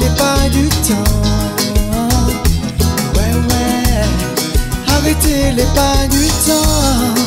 les pas du temps. Ouais, ouais, arrêtez les pas du temps.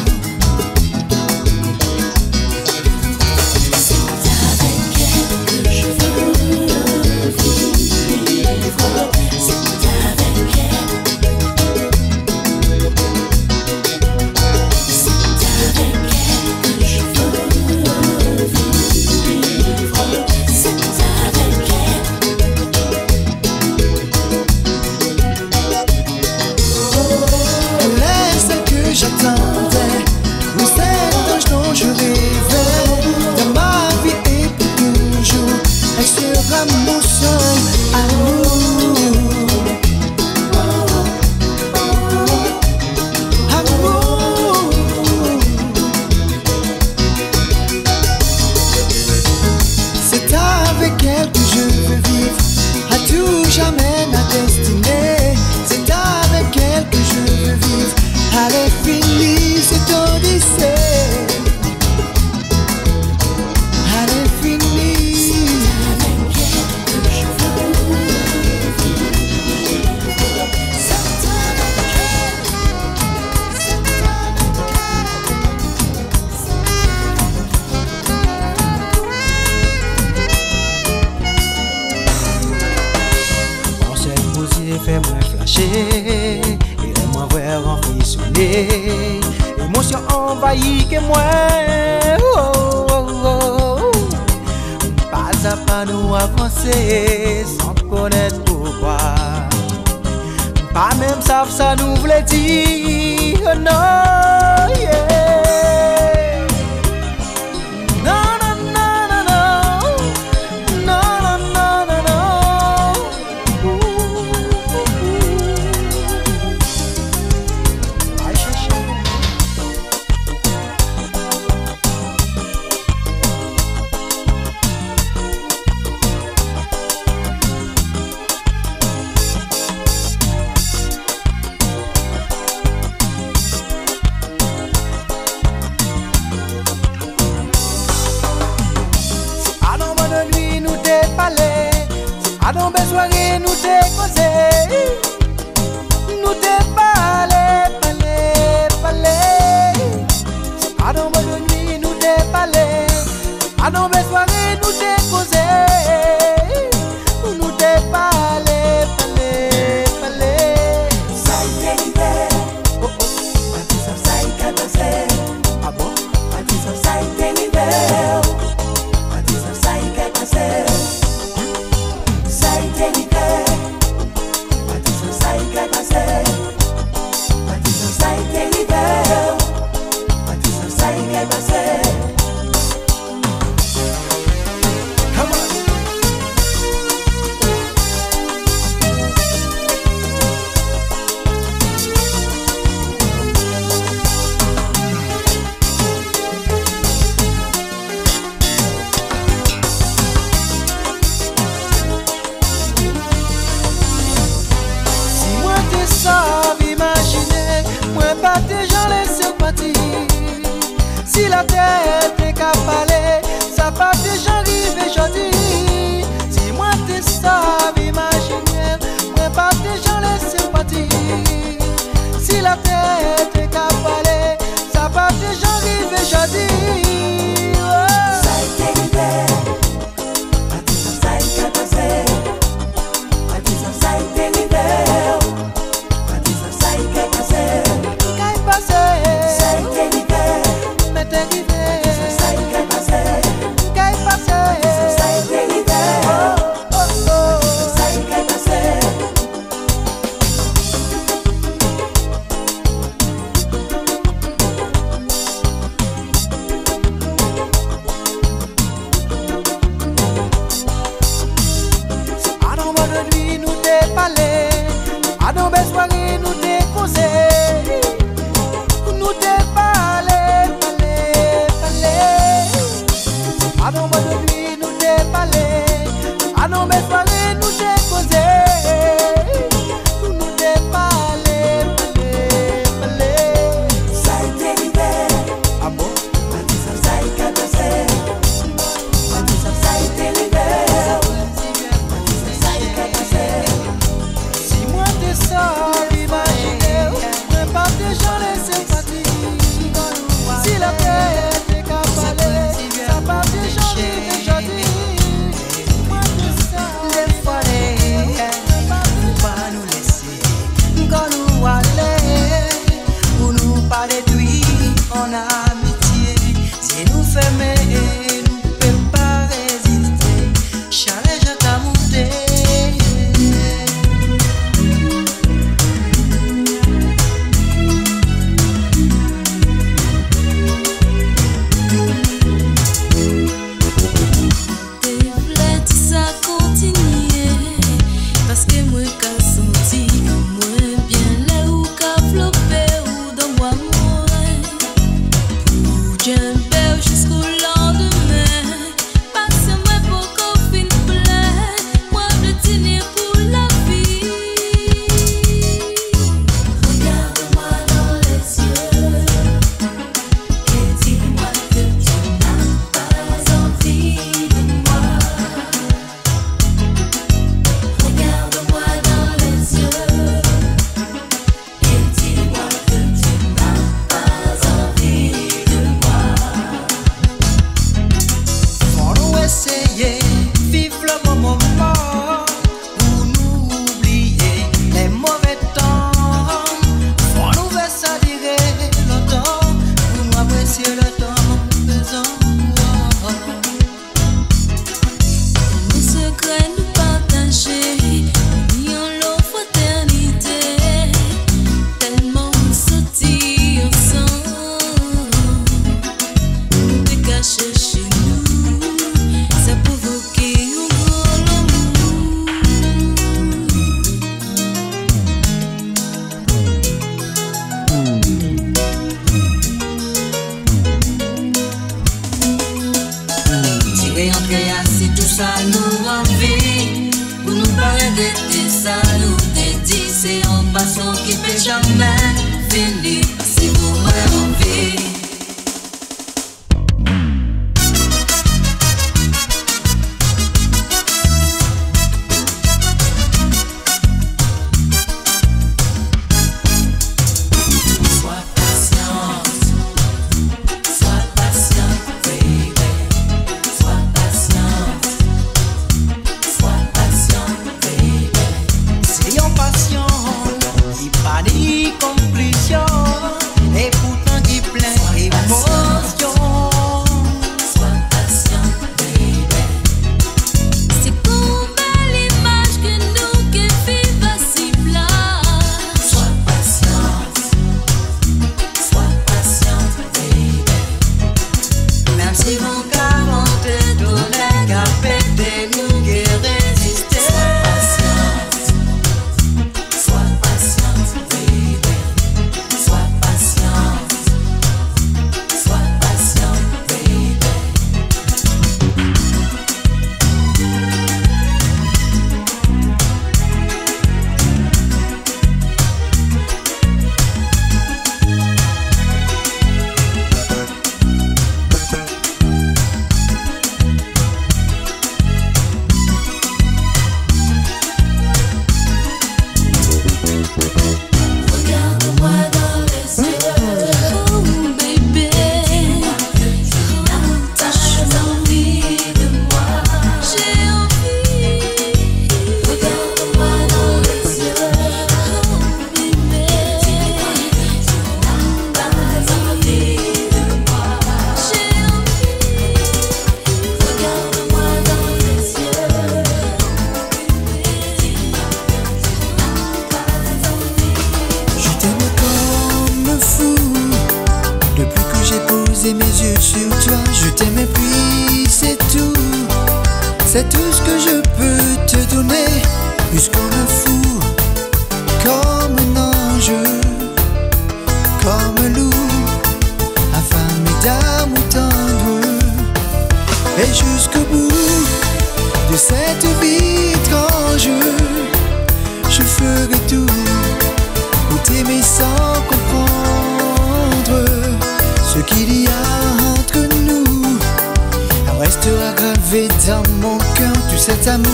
j'avais dans mon cœur tout cet amour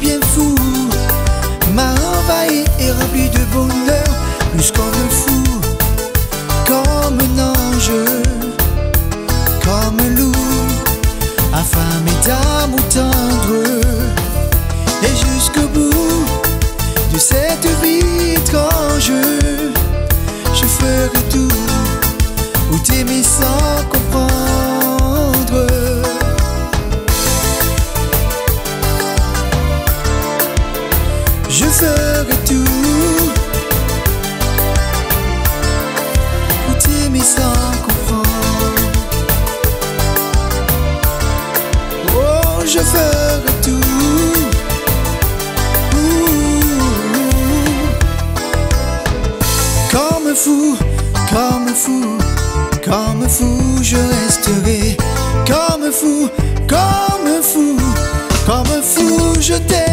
bien fou m'a envahi et rempli de bonheur plus qu'on me fou comme un ange comme un loup affamé d'amour tendre. Et jusqu'au bout de cette vie étrange je ferai tout où t'aimer sans comprendre. je resterai. Comme fou, comme fou, comme fou, je t'ai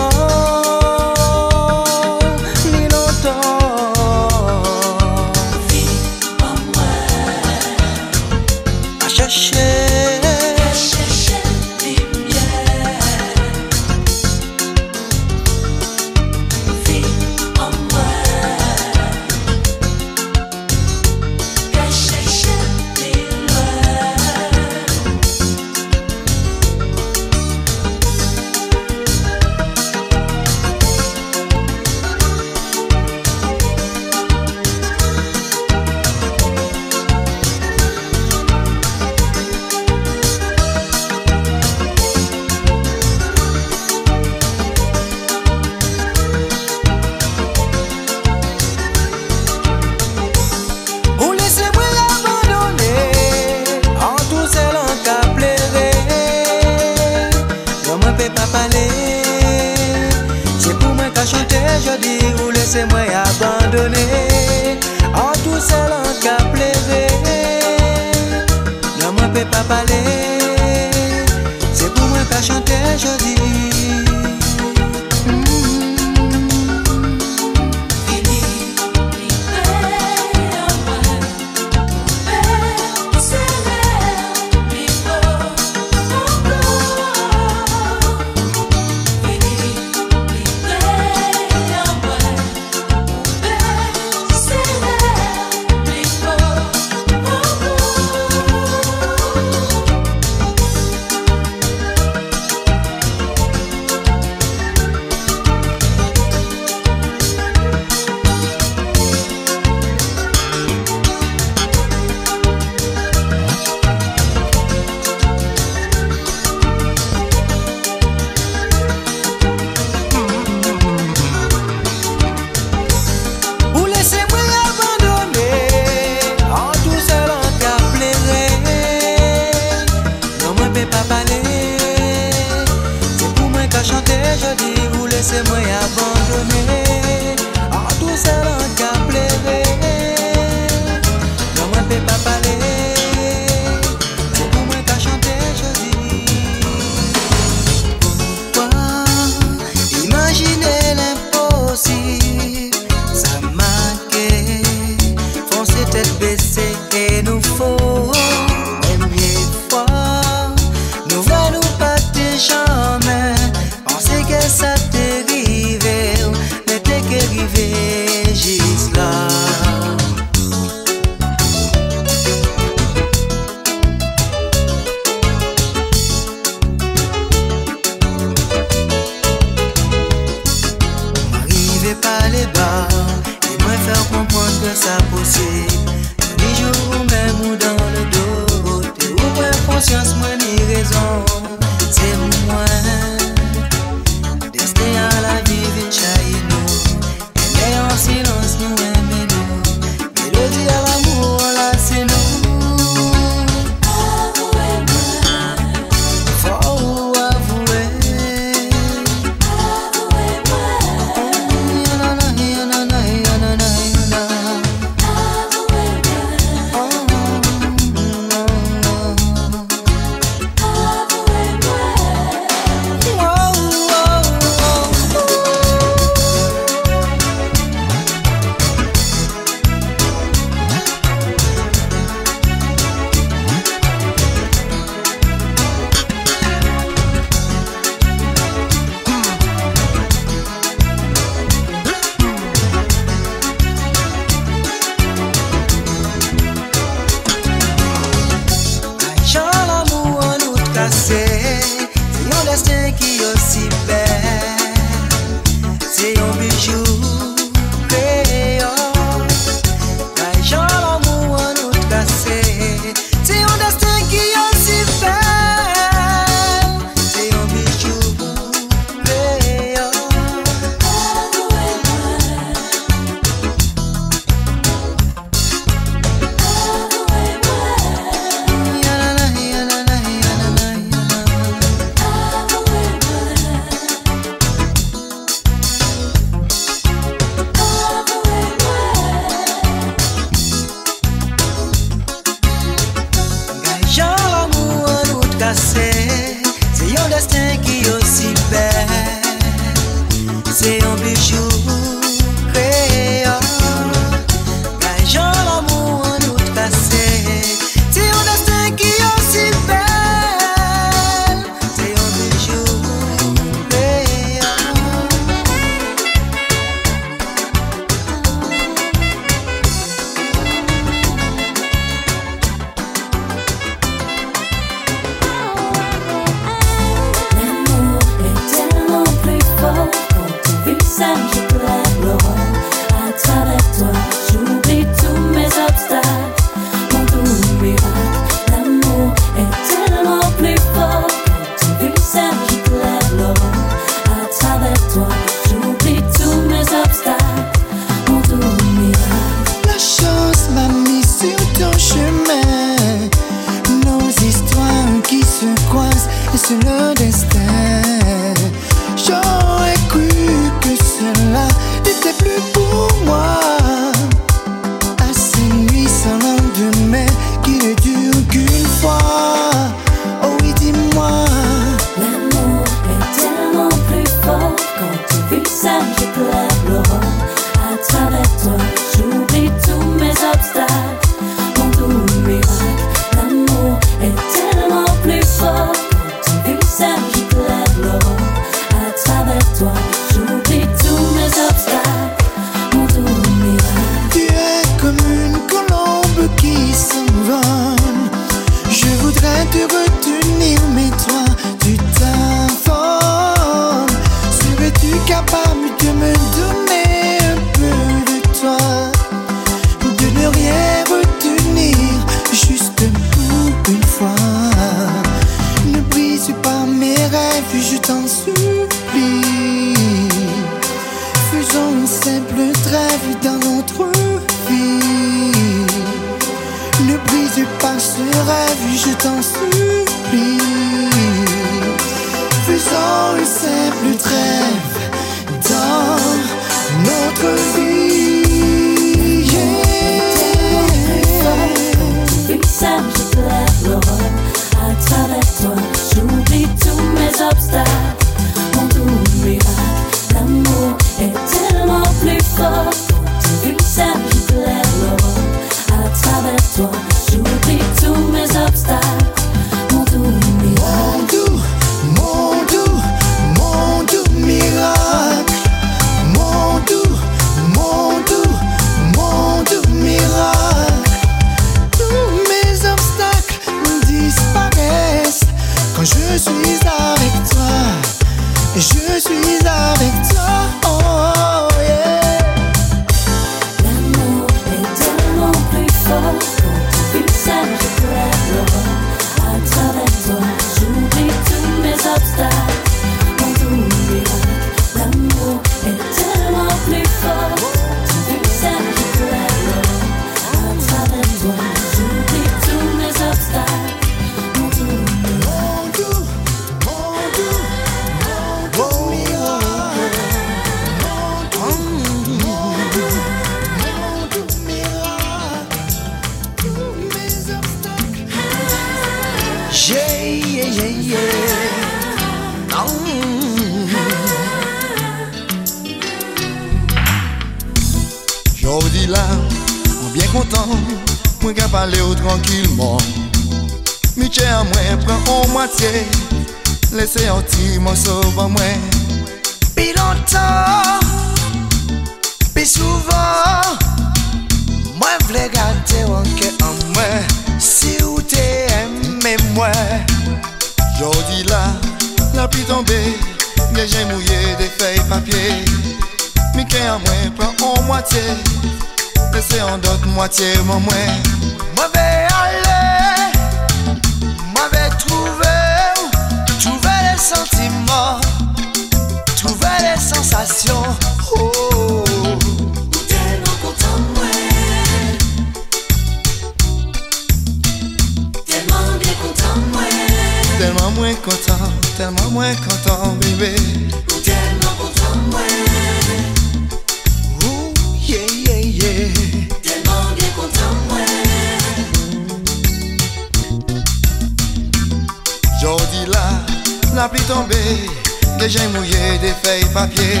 j'ai mouillé des feuilles papier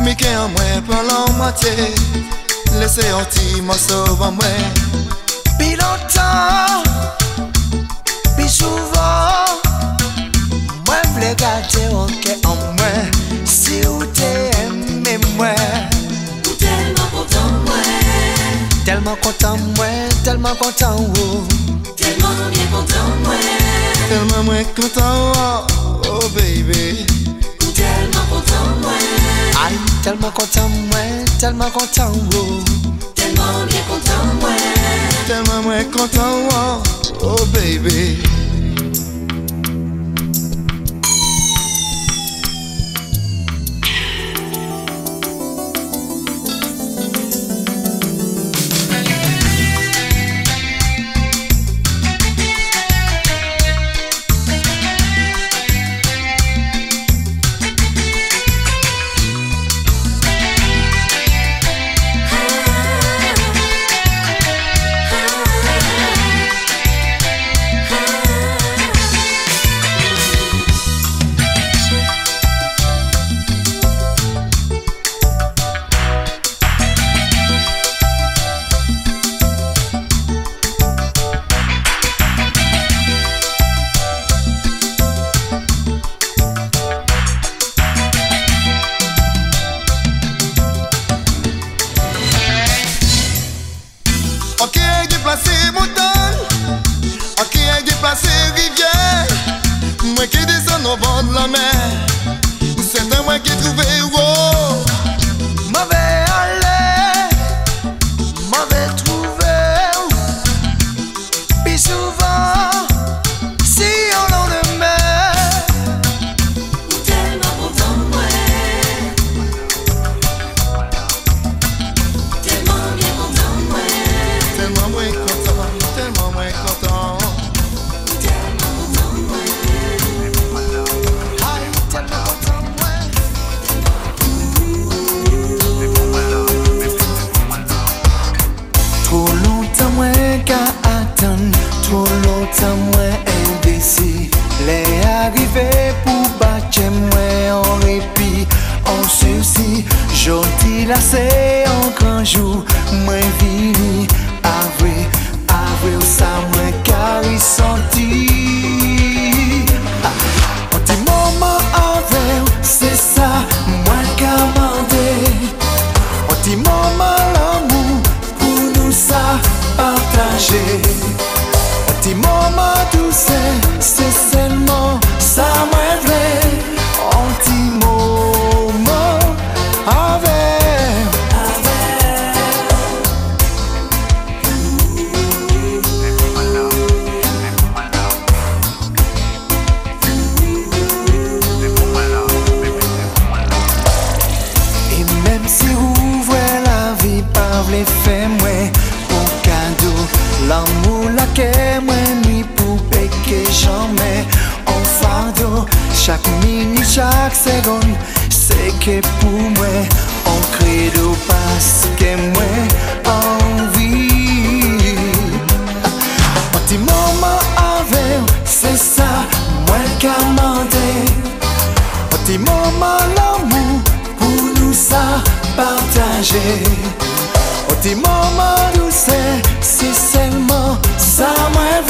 Mais qu'est-ce que moi pour l'emmoiter Laissez un petit morceau en moi Puis longtemps Puis souvent Moi voulais garder un quai en moi Si ou t'aimais moi tellement content moi Tellement content moi Tellement content Tellement bien content moi Telman mwen kontan wou, oh, oh baby. Telman kontan mwen Ay, telman kontan mwen, telman kontan wou oh. Telman mwen kontan mwen Telman mwen kontan wou, oh, oh baby. move away. че От имам Марусе си селмо, само е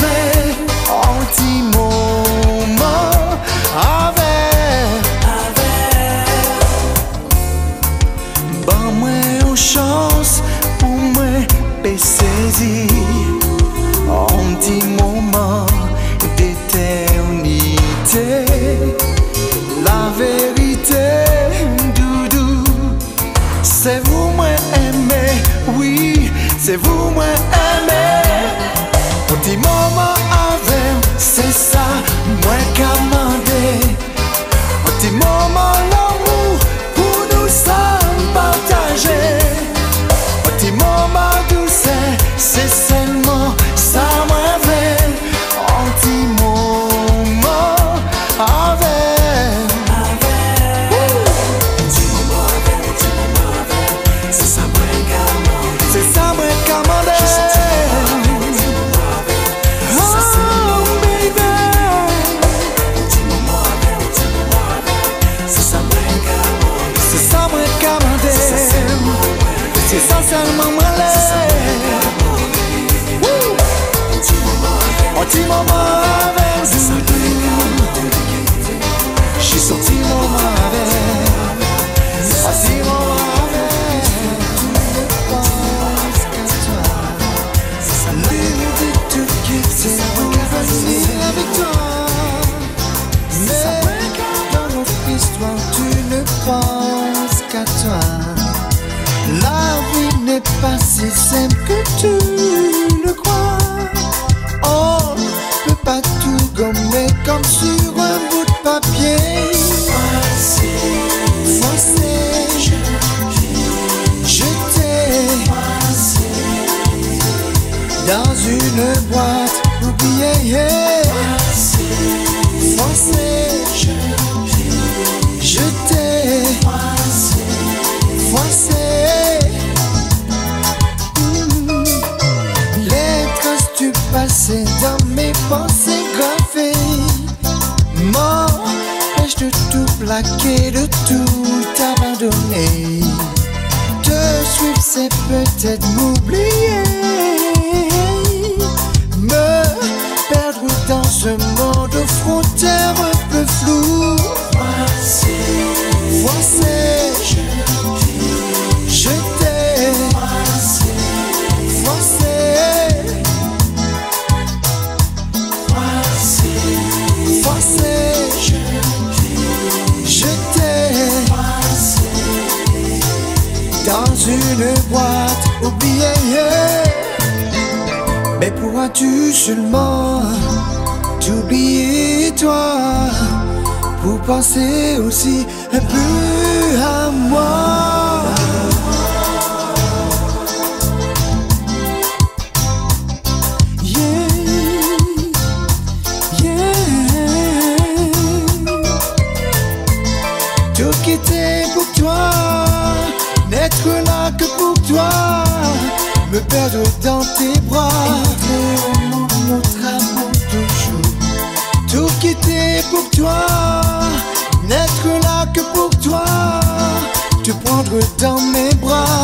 une boîte oubliée. Français, je t'ai, Français, mmh. les costumes passés dans mes pensées graffées. Mort, pêche de tout plaquer, de tout abandonner. Te suivre, c'est peut-être m'oublier. Je monte aux frontières un peu floues. Voici, voici, je t'ai. Voici, voici, voici, je t'ai. Dans une boîte oubliée. Mais pourras-tu seulement? J'oubliais toi pour penser aussi un peu à moi. Yeah, yeah. Tout quitter pour toi, n'être là que pour toi, me perdre dans tes bras. pour toi, n'être là que pour toi, te prendre dans mes bras.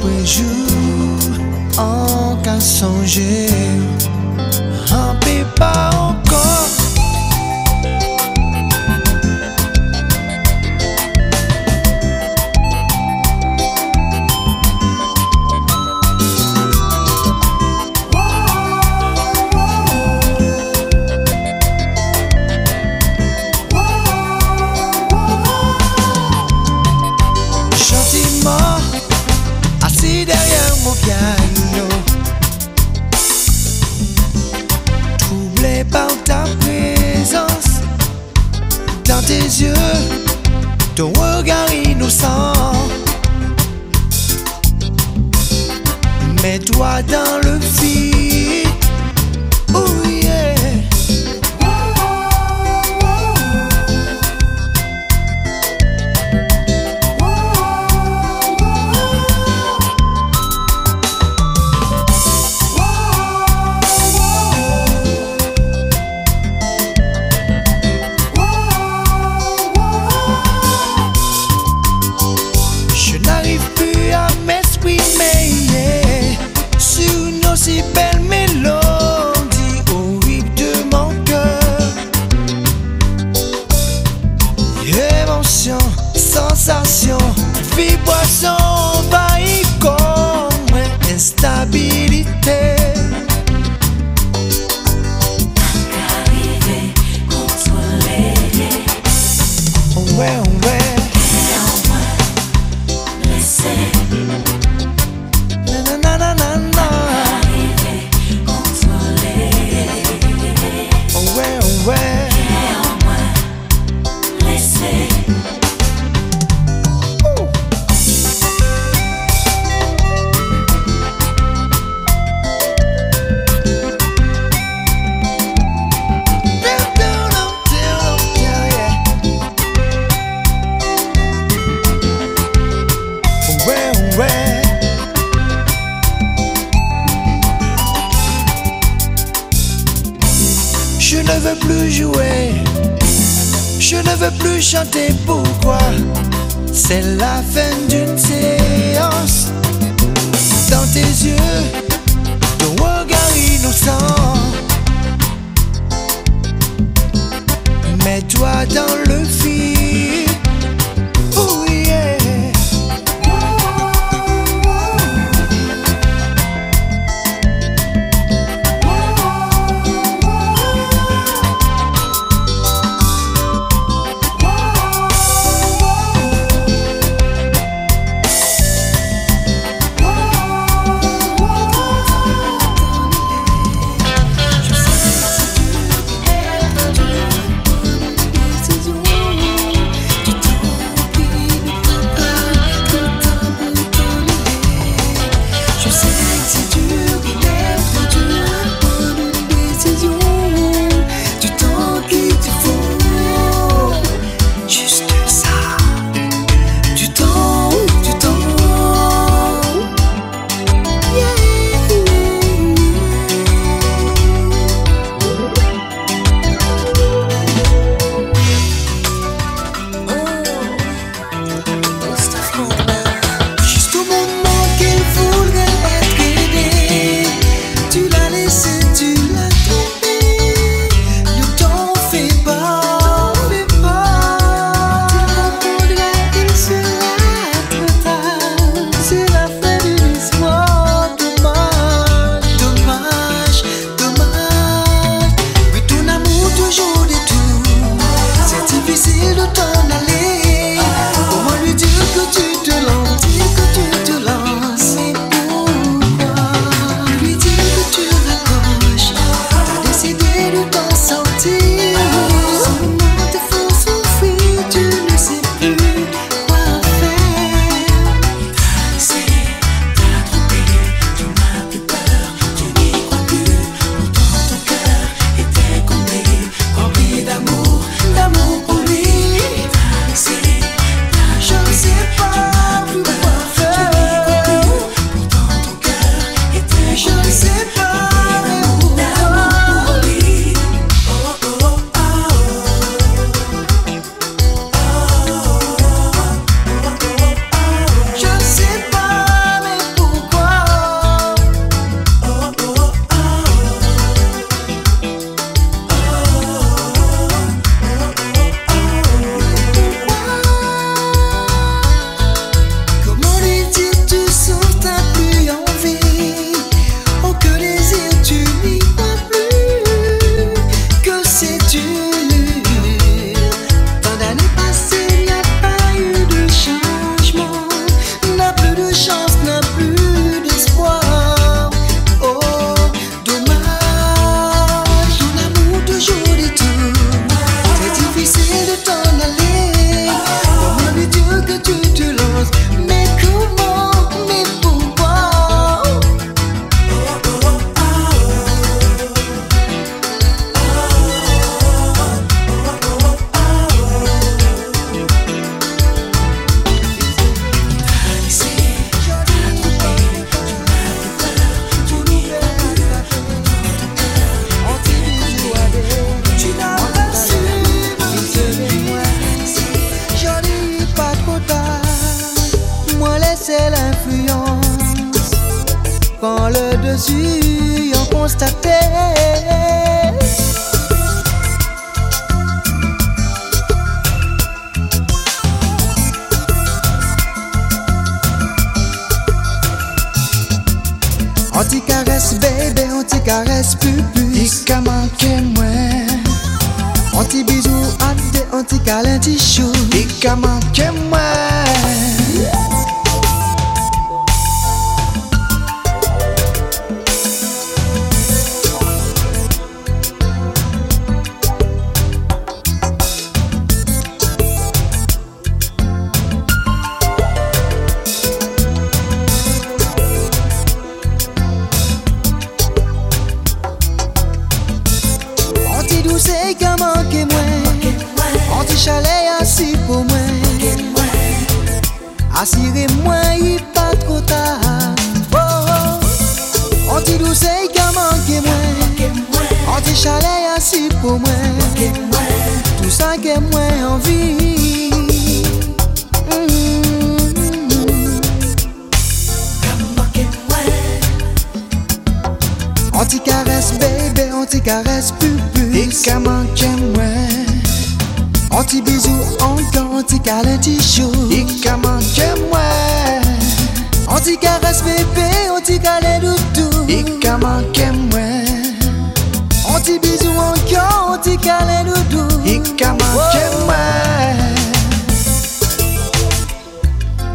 Prejou An ka sonje An pe pa an chanter. Pourquoi? C'est la fin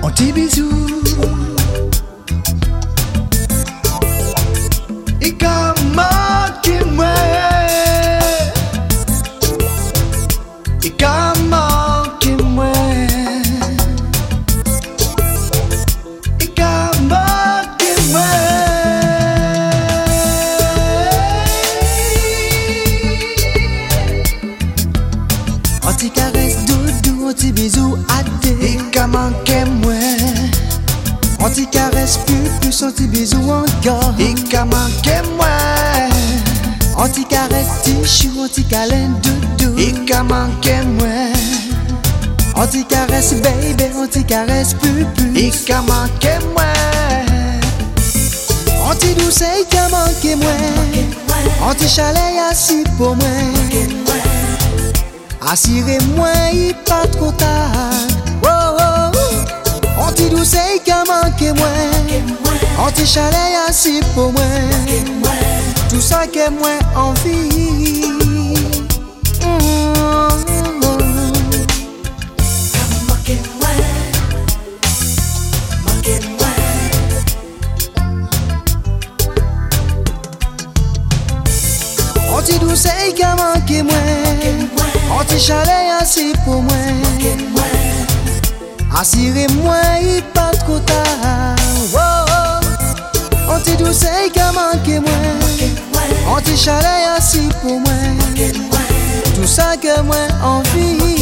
on TV Zoo. ka manke mwen. An ti ka resti chou, an ti ka len doudou. I ka manke mwen. An ti ka resti baby, an ti ka resti pupu I e ka manke mwen. An ti douse, i ka manke mwen. An ti chale yasi pou mwen. Asire mwen, i pat konta Ti douse yi ka manke mwen. An ti chale yasi pou mwen. Tout sa ke mwen anvi. An ti douse yi ka manke mwen. An ti chale Asire mwen yi pat kouta An ti dousey ka manke mwen. An ti chaley ansi pou mwen. Tout sa ke mwen anvi.